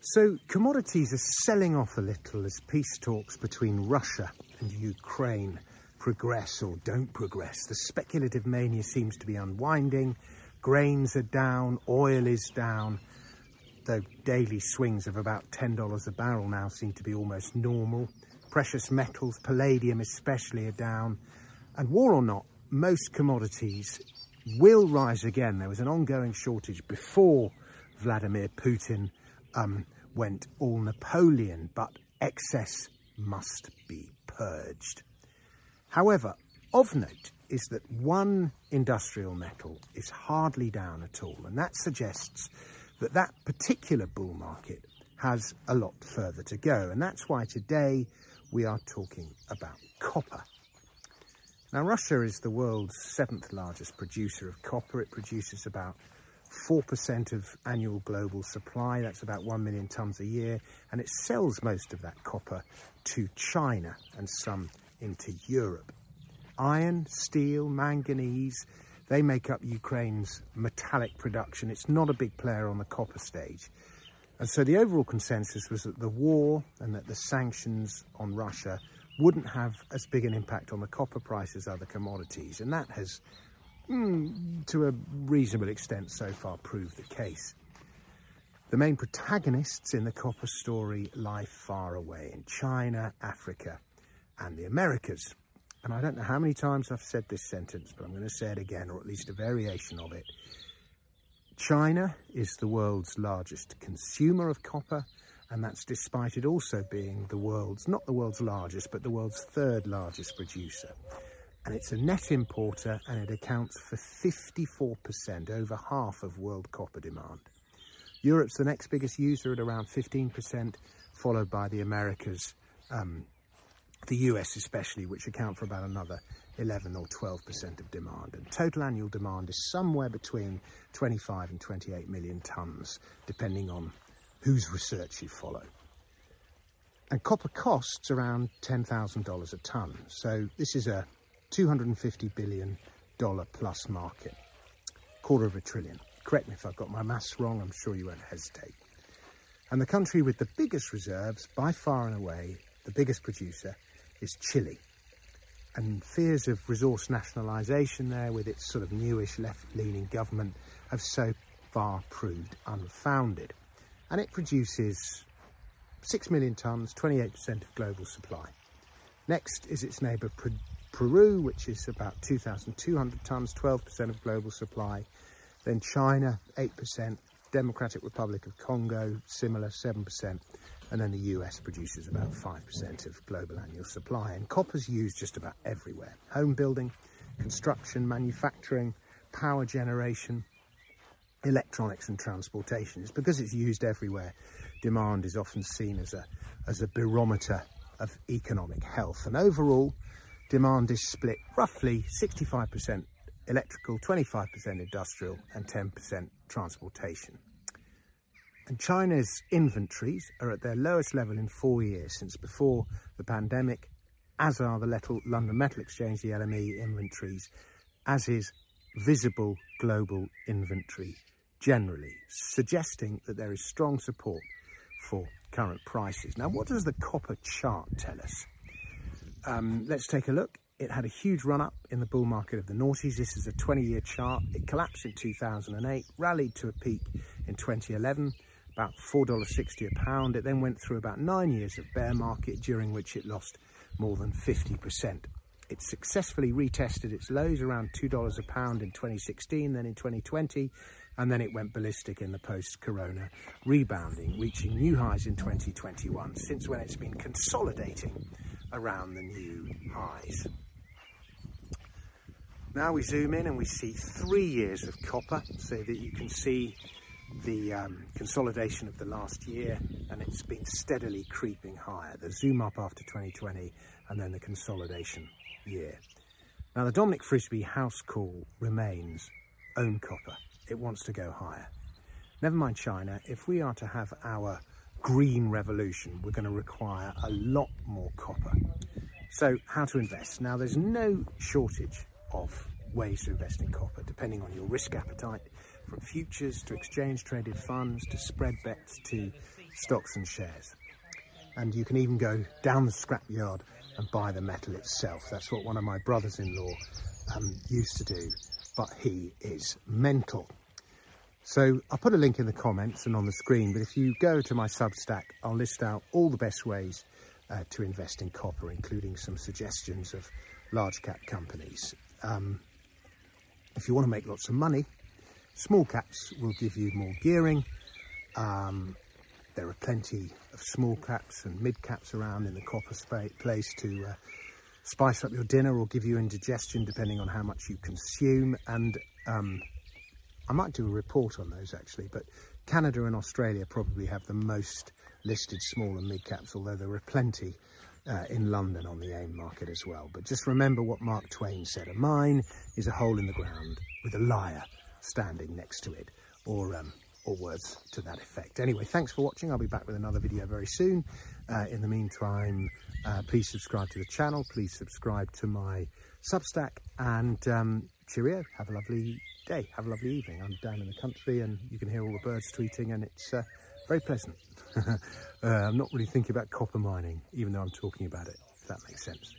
So commodities are selling off a little as peace talks between Russia and Ukraine progress or don't progress. The speculative mania seems to be unwinding. Grains are down, oil is down, though daily swings of about $10 a barrel now seem to be almost normal. Precious metals, palladium especially, are down. And war or not, most commodities will rise again. There was an ongoing shortage before Vladimir Putin um, went all Napoleon, but excess must be purged. However, of note is that one industrial metal is hardly down at all, and that suggests that that particular bull market has a lot further to go, and that's why today we are talking about copper. Now, Russia is the world's seventh largest producer of copper. It produces about 4% of annual global supply, that's about 1 million tonnes a year, and it sells most of that copper to China and some into Europe. Iron, steel, manganese, they make up Ukraine's metallic production. It's not a big player on the copper stage. And so the overall consensus was that the war and that the sanctions on Russia wouldn't have as big an impact on the copper price as other commodities. And that has mm, to a reasonable extent so far proved the case. The main protagonists in the copper story lie far away in China, Africa, and the Americas. And I don't know how many times I've said this sentence, but I'm going to say it again, or at least a variation of it. China is the world's largest consumer of copper, and that's despite it also being the world's, not the world's largest, but the world's third largest producer and it's a net importer and it accounts for 54%, over half of world copper demand. Europe's the next biggest user at around 15%, followed by the Americas, um, the US especially, which account for about another 11 or 12% of demand. And total annual demand is somewhere between 25 and 28 million tonnes, depending on whose research you follow. And copper costs around $10,000 a tonne. So this is a $250 billion plus market, quarter of a trillion. Correct me if I've got my maths wrong, I'm sure you won't hesitate. And the country with the biggest reserves, by far and away, the biggest producer, is Chile. And fears of resource nationalisation there with its sort of newish left-leaning government have so far proved unfounded. And it produces 6 million tonnes, 28% of global supply. Next is its neighbour Peru, which is about 2,200 tonnes, 12% of global supply. Then China, 8%. Democratic Republic of Congo, similar, 7%. And then the US produces about 5% of global annual supply. And copper's used just about everywhere. Home building, construction, manufacturing, power generation, electronics and transportation. It's because it's used everywhere. Demand is often seen as a, as a barometer of economic health. And overall, demand is split roughly 65% electrical, 25% industrial and 10% transportation. And China's inventories are at their lowest level in four years since before the pandemic, as are the London Metal Exchange, the LME inventories, as is visible global inventory generally, suggesting that there is strong support for current prices. Now, what does the copper chart tell us? Um, let's take a look. It had a huge run up in the bull market of the noughties. This is a 20 year chart. It collapsed in 2008, rallied to a peak in 2011, about $4.60 a pound. It then went through about nine years of bear market, during which it lost more than 50%. It successfully retested its lows around $2 a pound in 2016, then in 2020, and then it went ballistic in the post-corona rebounding, reaching new highs in 2021, since when it's been consolidating around the new highs. Now we zoom in and we see three years of copper so that you can see the um, consolidation of the last year and it's been steadily creeping higher. The zoom up after 2020 and then the consolidation year. Now the Dominic Frisby house call remains own copper. It wants to go higher. Never mind China, if we are to have our green revolution, we're going to require a lot more copper. So how to invest? Now there's no shortage of ways to invest in copper, depending on your risk appetite, from futures to exchange traded funds to spread bets to stocks and shares. And you can even go down the scrapyard and buy the metal itself. That's what one of my brothers-in-law um, used to do, but he is mental. So I'll put a link in the comments and on the screen, but if you go to my Substack, I'll list out all the best ways uh, to invest in copper, including some suggestions of large cap companies. Um, if you want to make lots of money, small caps will give you more gearing. Um, there are plenty of small caps and mid caps around in the copper place to uh, spice up your dinner or give you indigestion depending on how much you consume. And um, I might do a report on those actually, but Canada and Australia probably have the most listed small and mid caps, although there are plenty uh, in London on the AIM market as well. But just remember what Mark Twain said, a mine is a hole in the ground with a liar standing next to it, or, um, or words to that effect. Anyway, thanks for watching. I'll be back with another video very soon. Uh, in the meantime, uh, please subscribe to the channel. Please subscribe to my Substack and um, cheerio. Have a lovely day. Have a lovely evening. I'm down in the country and you can hear all the birds tweeting and it's uh, very pleasant. uh, I'm not really thinking about copper mining, even though I'm talking about it, if that makes sense.